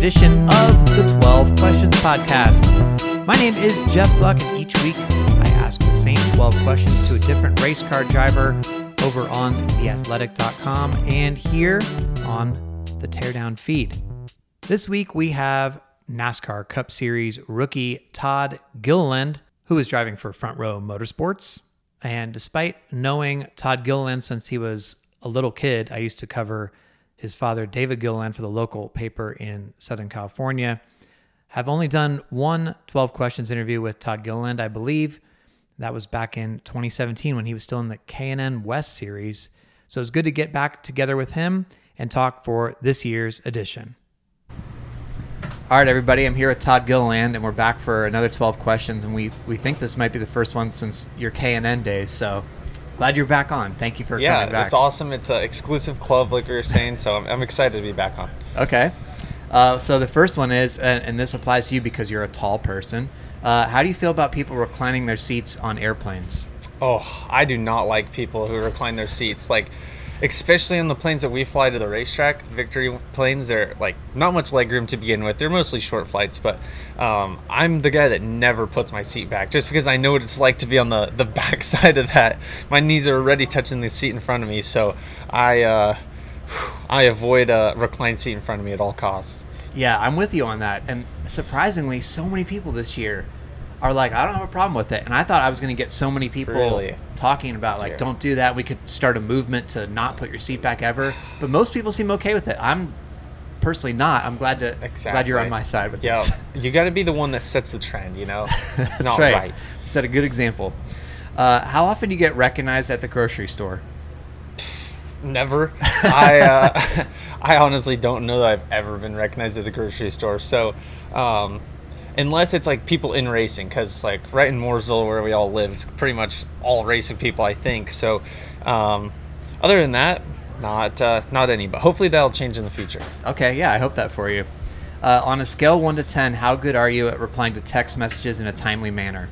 Edition of the 12 Questions Podcast. My name is Jeff Gluck, and each week I ask the same 12 questions to a different race car driver over on theathletic.com and here on the Teardown feed. This week we have NASCAR Cup Series rookie Todd Gilliland, who is driving for Front Row Motorsports. And despite knowing Todd Gilliland since he was a little kid, I used to cover his father, David Gilliland, for the local paper in Southern California. Have only done one 12 questions interview with Todd Gilliland, I believe. That was back in 2017 when he was still in the K&N West series. So it's good to get back together with him and talk for this year's edition. All right, everybody, I'm here with Todd Gilliland, and we're back for another 12 questions. And we, we think this might be the first one since your K&N days. So glad you're back on. Thank you for yeah, coming back. it's awesome. It's an exclusive club, like we were saying, so I'm, I'm excited to be back on. Okay. Uh, so the first one is, and, and this applies to you because you're a tall person. Uh, how do you feel about people reclining their seats on airplanes? Oh, I do not like people who recline their seats. Like, especially on the planes that we fly to the racetrack, the Victory planes, they're like not much legroom to begin with. They're mostly short flights, but um, I'm the guy that never puts my seat back just because I know what it's like to be on the, the back side of that. My knees are already touching the seat in front of me, so I uh, I avoid a reclined seat in front of me at all costs. Yeah, I'm with you on that. And surprisingly, so many people this year are like, I don't have a problem with it. And I thought I was going to get so many people Really? talking about like, don't do that. We could start a movement to not put your seat back ever. But most people seem okay with it. I'm personally not. I'm glad to glad you're on my side with Yeah, this. you got to be the one that sets the trend. You know, it's That's not right. right. You set a good example. Uh, how often do you get recognized at the grocery store? Never. I uh, I honestly don't know that I've ever been recognized at the grocery store. So, um, unless it's like people in racing, because like right in Mooresville where we all live, it's pretty much all racing people, I think. So, um, other than that, not uh, not any. But hopefully that'll change in the future. Okay, yeah, I hope that for you. Uh, on a scale one to ten, how good are you at replying to text messages in a timely manner?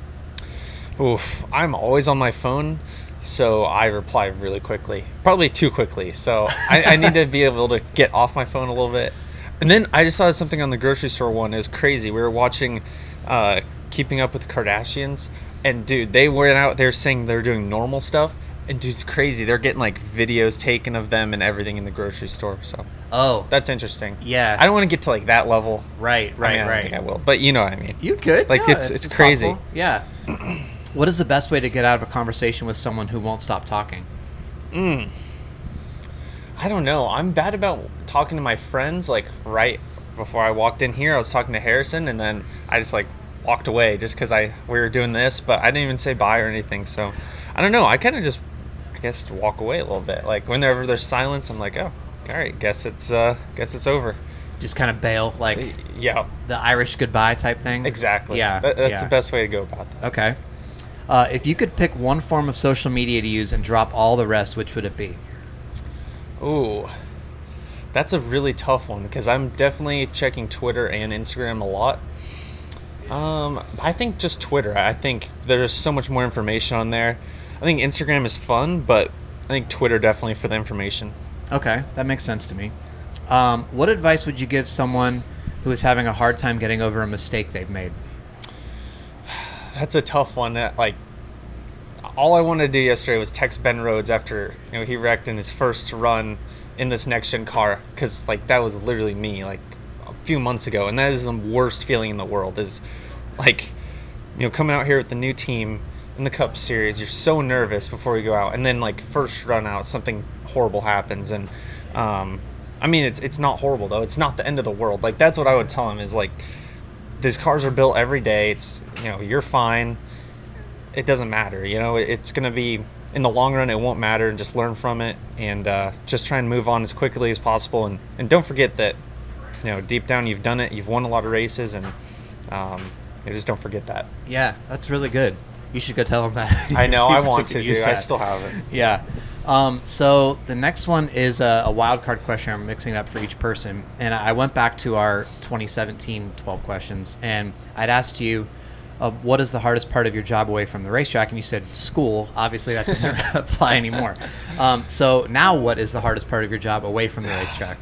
Oof, I'm always on my phone, so I reply really quickly. Probably too quickly. So I, I need to be able to get off my phone a little bit. And then I just saw something on the grocery store one. It was crazy. We were watching uh, Keeping Up with the Kardashians, and dude, they went out there saying they're doing normal stuff. And dude, it's crazy. They're getting like videos taken of them and everything in the grocery store. So Oh, that's interesting. Yeah. I don't want to get to like that level. right, I right, mean, I don't think I will, but you know what I mean. You could. Like, Yeah, it's- it's crazy. possible. Yeah. what is the best way to get out of a conversation with someone who won't stop talking? Mm. I don't know. I'm bad about talking to my friends. Like right before I walked in here, I was talking to Harrison, and then I just like walked away just because I we were doing this, but I didn't even say bye or anything. So I don't know. I kind of just I guess walk away a little bit. Like whenever there's silence, I'm like, oh, all right, guess it's uh guess it's over. Just kind of bail, like Yeah, the Irish goodbye type thing. exactly. Yeah, That- that's yeah. the best way to go about that. Okay. Uh, if you could pick one form of social media to use and drop all the rest, which would it be? Ooh, that's a really tough one because I'm definitely checking Twitter and Instagram a lot. Um, I think just Twitter. I think there's so much more information on there. I think Instagram is fun, but I think Twitter definitely for the information. Okay, that makes sense to me. Um, what advice would you give someone who is having a hard time getting over a mistake they've made? That's a tough one. That, like, all I wanted to do yesterday was text Ben Rhodes after you know he wrecked in his first run in this next gen car because like that was literally me like a few months ago, and that is the worst feeling in the world. Is like you know coming out here with the new team in the Cup Series, you're so nervous before you go out, and then like first run out, something horrible happens, and um, I mean it's it's not horrible though. It's not the end of the world. Like that's what I would tell him is like these cars are built every day. It's you know you're fine. It doesn't matter. You know it's gonna be in the long run. It won't matter, and just learn from it and uh, just try and move on as quickly as possible. And and don't forget that you know deep down you've done it. You've won a lot of races, and um, you just don't forget that. Yeah, that's really good. You should go tell them that. I know. I want to. Do. I still haven't. Yeah. Um, so the next one is a, a wild card question. I'm mixing it up for each person. And I went back to our 2017 12 questions, and I'd asked you, uh, what is the hardest part of your job away from the racetrack? And you said school. Obviously, that doesn't apply anymore. Um, so now, what is the hardest part of your job away from the racetrack?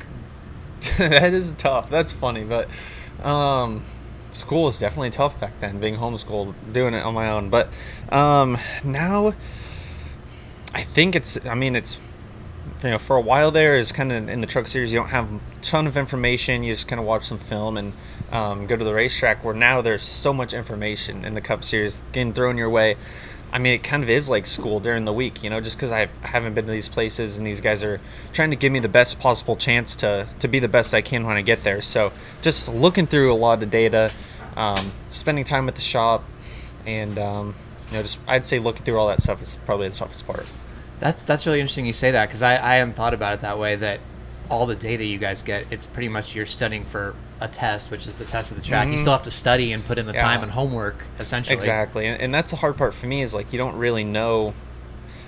that is tough. That's funny, but um, school was definitely tough back then. Being homeschooled, doing it on my own. But um, now, I think it's. I mean, it's. You know, for a while there is kind of in the truck series. You don't have a ton of information. You just kind of watch some film and um, go to the racetrack. Where now there's so much information in the Cup Series getting thrown your way. I mean, it kind of is like school during the week, you know, just because I haven't been to these places and these guys are trying to give me the best possible chance to, to be the best I can when I get there. So just looking through a lot of data, um, spending time at the shop, and, um, you know, just I'd say looking through all that stuff is probably the toughest part. That's that's really interesting you say that because I, I hadn't thought about it that way. That all the data you guys get, it's pretty much you're studying for a test, which is the test of the track. You Mhm. still have to study and put in the Yeah. time and homework, essentially. Exactly, and, and that's the hard part for me is like you don't really know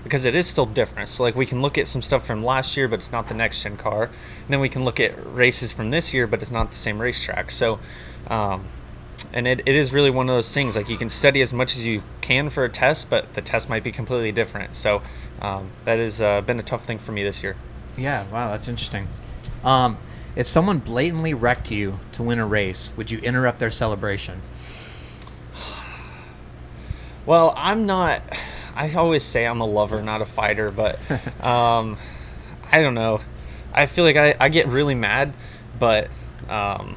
because it is still different. So like we can look at some stuff from last year, but it's not the next gen car. And then we can look at races from this year, but it's not the same racetrack. So, um, and it, it is really one of those things like you can study as much as you can for a test, but the test might be completely different. So um, that has uh, been a tough thing for me this year. Yeah. Wow, that's interesting. Um, if someone blatantly wrecked you to win a race, would you interrupt their celebration? Well, I'm not. I always say I'm a lover, not a fighter, but um, I don't know. I feel like I, I get really mad, but um,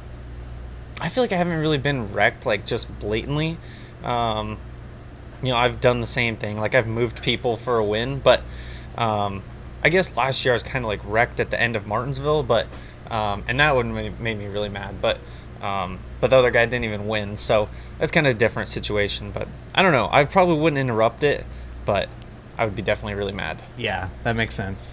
I feel like I haven't really been wrecked like just blatantly. Um, you know, I've done the same thing. Like I've moved people for a win, but um, I guess last year I was kind of like wrecked at the end of Martinsville, but um, and that would made made me really mad. But um, but the other guy didn't even win, so that's kind of a different situation. But I don't know. I probably wouldn't interrupt it, but I would be definitely really mad. Yeah, that makes sense.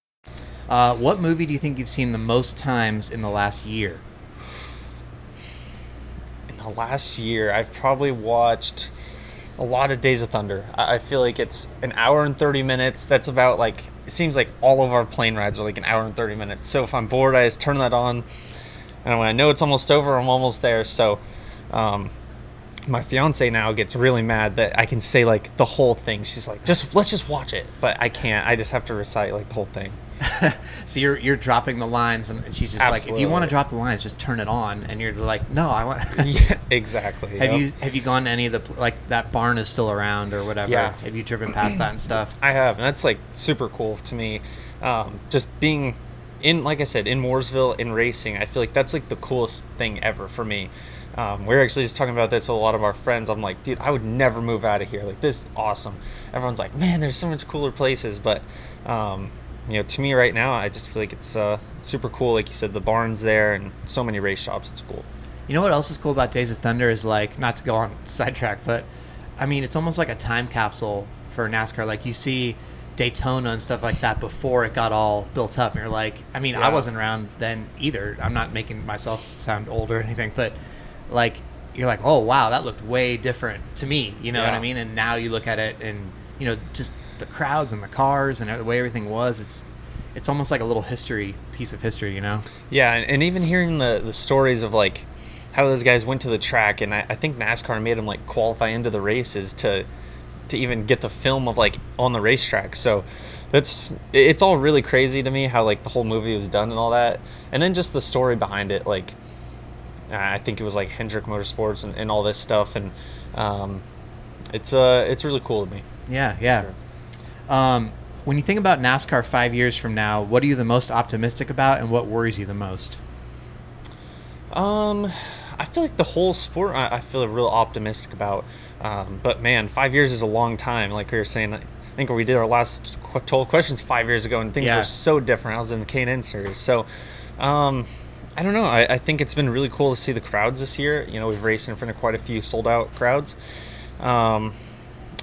Uh, what movie do you think you've seen the most times in the last year? in the last year, I've probably watched a lot of Days of Thunder. I I feel like it's an hour and 30 minutes. That's about like, it seems like all of our plane rides are like an hour and 30 minutes. So if I'm bored, I just turn that on. And when I know it's almost over, I'm almost there. So, um, my fiance now gets really mad that I can say like the whole thing. She's like, just let's just watch it, but I can't. I just have to recite like the whole thing. So you're you're dropping the lines, and she's just like, if you want to drop the lines, just turn it on, and you're like, no, I want. yeah, exactly. Have yep. you have you gone to any of the like that barn is still around or whatever? Yeah. Have you driven past that and stuff? I have, and that's like super cool to me. Um, just being in, like I said, in Mooresville in racing, I feel like that's like the coolest thing ever for me. Um, we are actually just talking about this with a lot of our friends. I'm like, dude, I would never move out of here. Like, this is awesome. Everyone's like, man, there's so much cooler places. But, um, you know, to me right now, I just feel like it's uh, super cool. Like you said, the barn's there and so many race shops. It's cool. You know what else is cool about Days of Thunder is like not to go on sidetrack, but I mean it's almost like a time capsule for NASCAR. Like you see Daytona and stuff like that before it got all built up, and you're like, I mean, I wasn't around then either. I'm not making myself sound old or anything, but like you're like, oh wow, that looked way different to me. You know what I mean? And now you look at it, and you know just the crowds and the cars and the way everything was. It's it's almost like a little history piece of history, you know? Yeah, and, and even hearing the, the stories of like how those guys went to the track, and I, I think NASCAR made them like qualify into the races to to even get the film of like on the racetrack. So that's it's all really crazy to me how like the whole movie was done and all that, and then just the story behind it. Like I think it was like Hendrick Motorsports and, and all this stuff, and um, it's uh it's really cool to me. Yeah, yeah. Um, when you think about NASCAR five years from now, what are you the most optimistic about, and what worries you the most? Um, I feel like the whole sport I, I feel real optimistic about. Um, but man, five years is a long time. Like we were saying, I think we did our last qu- 12 questions five years ago, and things Yeah. were so different. I was in the K&N series, so um, I don't know. I, I think it's been really cool to see the crowds this year. You know, we've raced in front of quite a few sold out crowds. Um,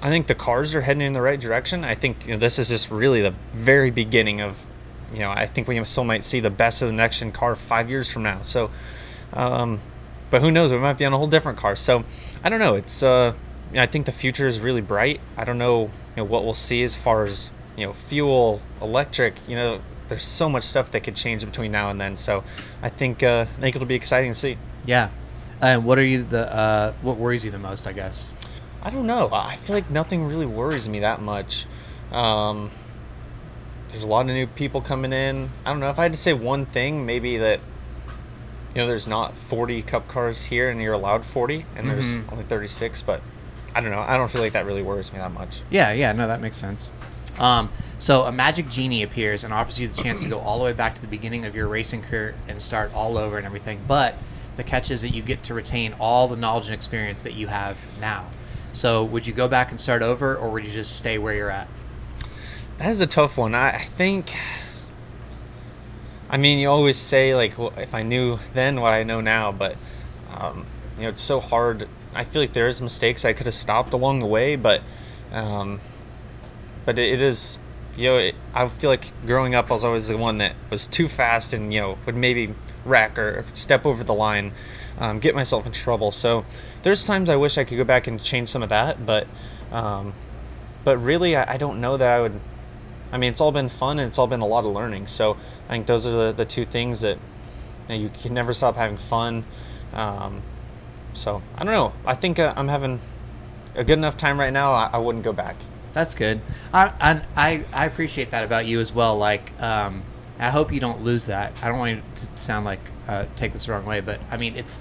I think the cars are heading in the right direction. I think you know, this is just really the very beginning of, you know, I think we still might see the best of the next gen car five years from now. So, um, but who knows? We might be on a whole different car. So, I don't know. It's uh, I think the future is really bright. I don't know, you know what we'll see as far as you know fuel, electric. You know, there's so much stuff that could change between now and then. So, I think uh, I think it'll be exciting to see. Yeah. And what are you the uh, what worries you the most? I guess. I don't know. I feel like nothing really worries me that much. Um, there's a lot of new people coming in. I don't know if I had to say one thing, maybe that you know there's not 40 cup cars here and you're allowed 40, and there's Mhm. only 36. But I don't know. I don't feel like that really worries me that much. Yeah, yeah, no, that makes sense. Um, so a magic genie appears and offers you the chance to go all the way back to the beginning of your racing career and start all over and everything. But the catch is that you get to retain all the knowledge and experience that you have now. So would you go back and start over, or would you just stay where you're at? That is a tough one. I, I think. I mean, you always say like, well, if I knew then what I know now, but um, you know, it's so hard. I feel like there is mistakes I could have stopped along the way, but um, but it, it is. You know, it, I feel like growing up, I was always the one that was too fast and you know would maybe rack or step over the line, um, get myself in trouble. So there's times I wish I could go back and change some of that, but um, but really, I, I don't know that I would. I mean, it's all been fun and it's all been a lot of learning. So I think those are the, the two things that you, know, you can never stop having fun. Um, so I don't know. I think uh, I'm having a good enough time right now. I, I wouldn't go back. That's good. I, I I appreciate that about you as well. Like, um, I hope you don't lose that. I don't want to sound like uh, take this the wrong way, but I mean, it's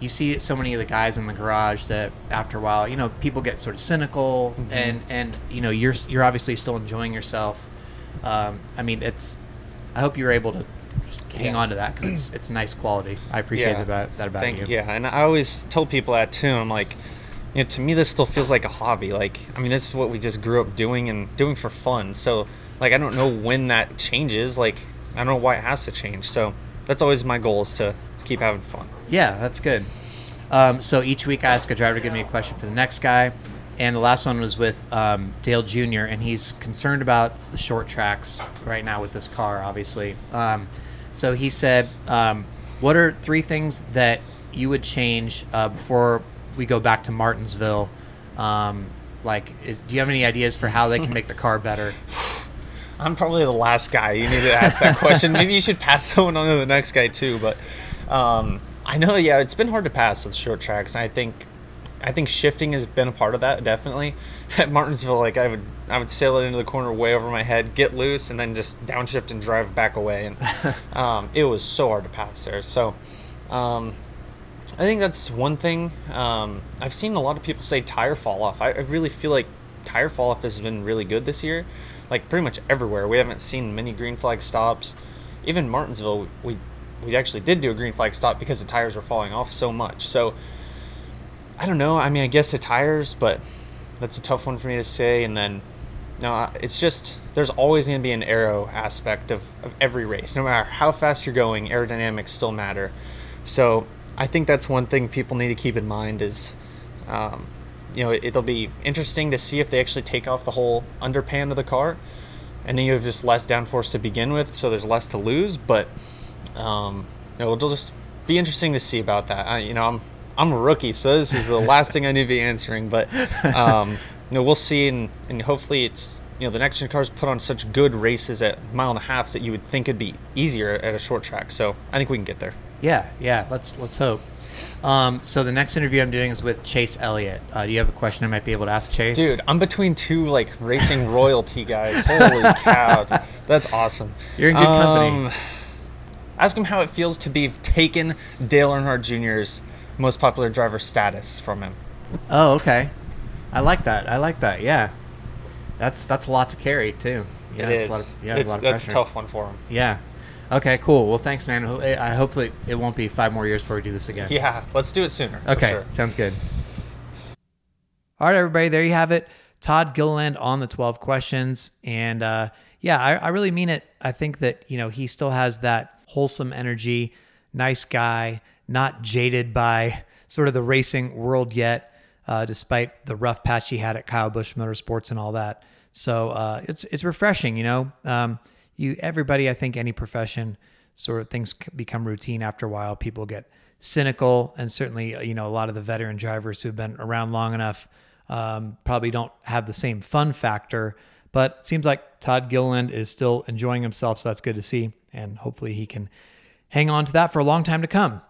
you see so many of the guys in the garage that after a while, you know, people get sort of cynical, and and you know, you're you're obviously still enjoying yourself. Um, I mean, it's. I hope you're able to hang Yeah. on to that because it's it's nice quality. I appreciate that that about Thank you. Yeah, and I always tell people that too. I'm like, you know, to me, this still feels like a hobby. Like, I mean, this is what we just grew up doing and doing for fun. So, like, I don't know when that changes. Like, I don't know why it has to change. So, that's always my goal is to, to keep having fun. Yeah, that's good. Um, so each week I ask a driver to give me a question for the next guy. And the last one was with um, Dale Jr., and he's concerned about the short tracks right now with this car, obviously. Um, so he said, um, What are three things that you would change uh, before we go back to Martinsville? Um, like, is, do you have any ideas for how they can make the car better? I'm probably the last guy you need to ask that question. Maybe you should pass that one on to the next guy too. But um, I know, yeah, it's been hard to pass with short tracks. I think, I think shifting has been a part of that definitely. At Martinsville, like I would, I would sail it into the corner way over my head, get loose, and then just downshift and drive back away. And um, it was so hard to pass there. So. Um, I think that's one thing. Um, I've seen a lot of people say tire fall off. I, I really feel like tire fall off has been really good this year. Like pretty much everywhere. We haven't seen many green flag stops. Even Martinsville, we we actually did do a green flag stop because the tires were falling off so much. So I don't know. I mean, I guess the tires, but that's a tough one for me to say. And then no, it's just there's always going to be an aero aspect of, of every race. No matter how fast you're going, aerodynamics still matter. So I think that's one thing people need to keep in mind is, um, you know, it, will be interesting to see if they actually take off the whole underpan of the car, and then you have just less downforce to begin with, so there's less to lose. But um, you know, it'll just be interesting to see about that. I, you know, I'm I'm a rookie, so this is the last thing I need to be answering. But um, you know, we'll see, and, and hopefully it's you know the next gen cars put on such good races at mile and a half that you would think it'd be easier at a short track. So I think we can get there. Yeah, yeah. Let's let's hope. Um, so the next interview I'm doing is with Chase Elliott. Uh, do you have a question I might be able to ask Chase? Dude, I'm between two like racing royalty guys. Holy cow, that's awesome. You're in good company. Ask him how it feels to be taken Dale Earnhardt Jr.'s most popular driver status from him. Oh, okay. I like that. I like that. Yeah, that's that's a lot to carry too. Yeah, it it's. A lot of, yeah, it's, a lot of that's a tough one for him. Yeah. Okay. Cool. Well, thanks, man. Ho- I hopefully it won't be five more years before we do this again. Yeah, let's do it sooner. Okay, sure. sounds good. All right, everybody, there you have it. Todd Gilliland on the 12 questions. And uh, yeah, I, I really mean it. I think that, you know, he still has that wholesome energy, nice guy, not jaded by sort of the racing world yet, uh, despite the rough patch he had at Kyle Busch Motorsports and all that. So uh, it's it's refreshing, you know. Um, you everybody, I think, any profession, sort of things become routine after a while. People get cynical, and certainly, uh, you know, a lot of the veteran drivers who've been around long enough um, probably don't have the same fun factor. But it seems like Todd Gilliland is still enjoying himself, so that's good to see, and hopefully he can hang on to that for a long time to come.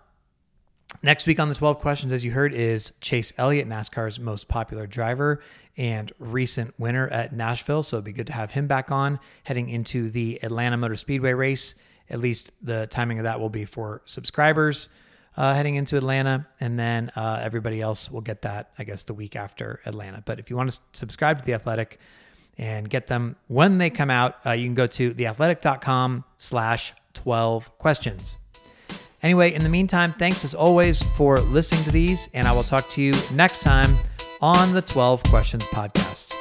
Next week on the 12 questions, as you heard, is Chase Elliott, NASCAR's most popular driver and recent winner at Nashville. So it'd be good to have him back on heading into the Atlanta Motor Speedway race. At least the timing of that will be for subscribers uh, heading into Atlanta. And then uh, everybody else will get that, I guess, the week after Atlanta. But if you want to subscribe to The Athletic and get them when they come out, uh, you can go to theathletic.com slash 12 questions. Anyway, in the meantime, thanks as always for listening to these, and I will talk to you next time on the 12 Questions Podcast.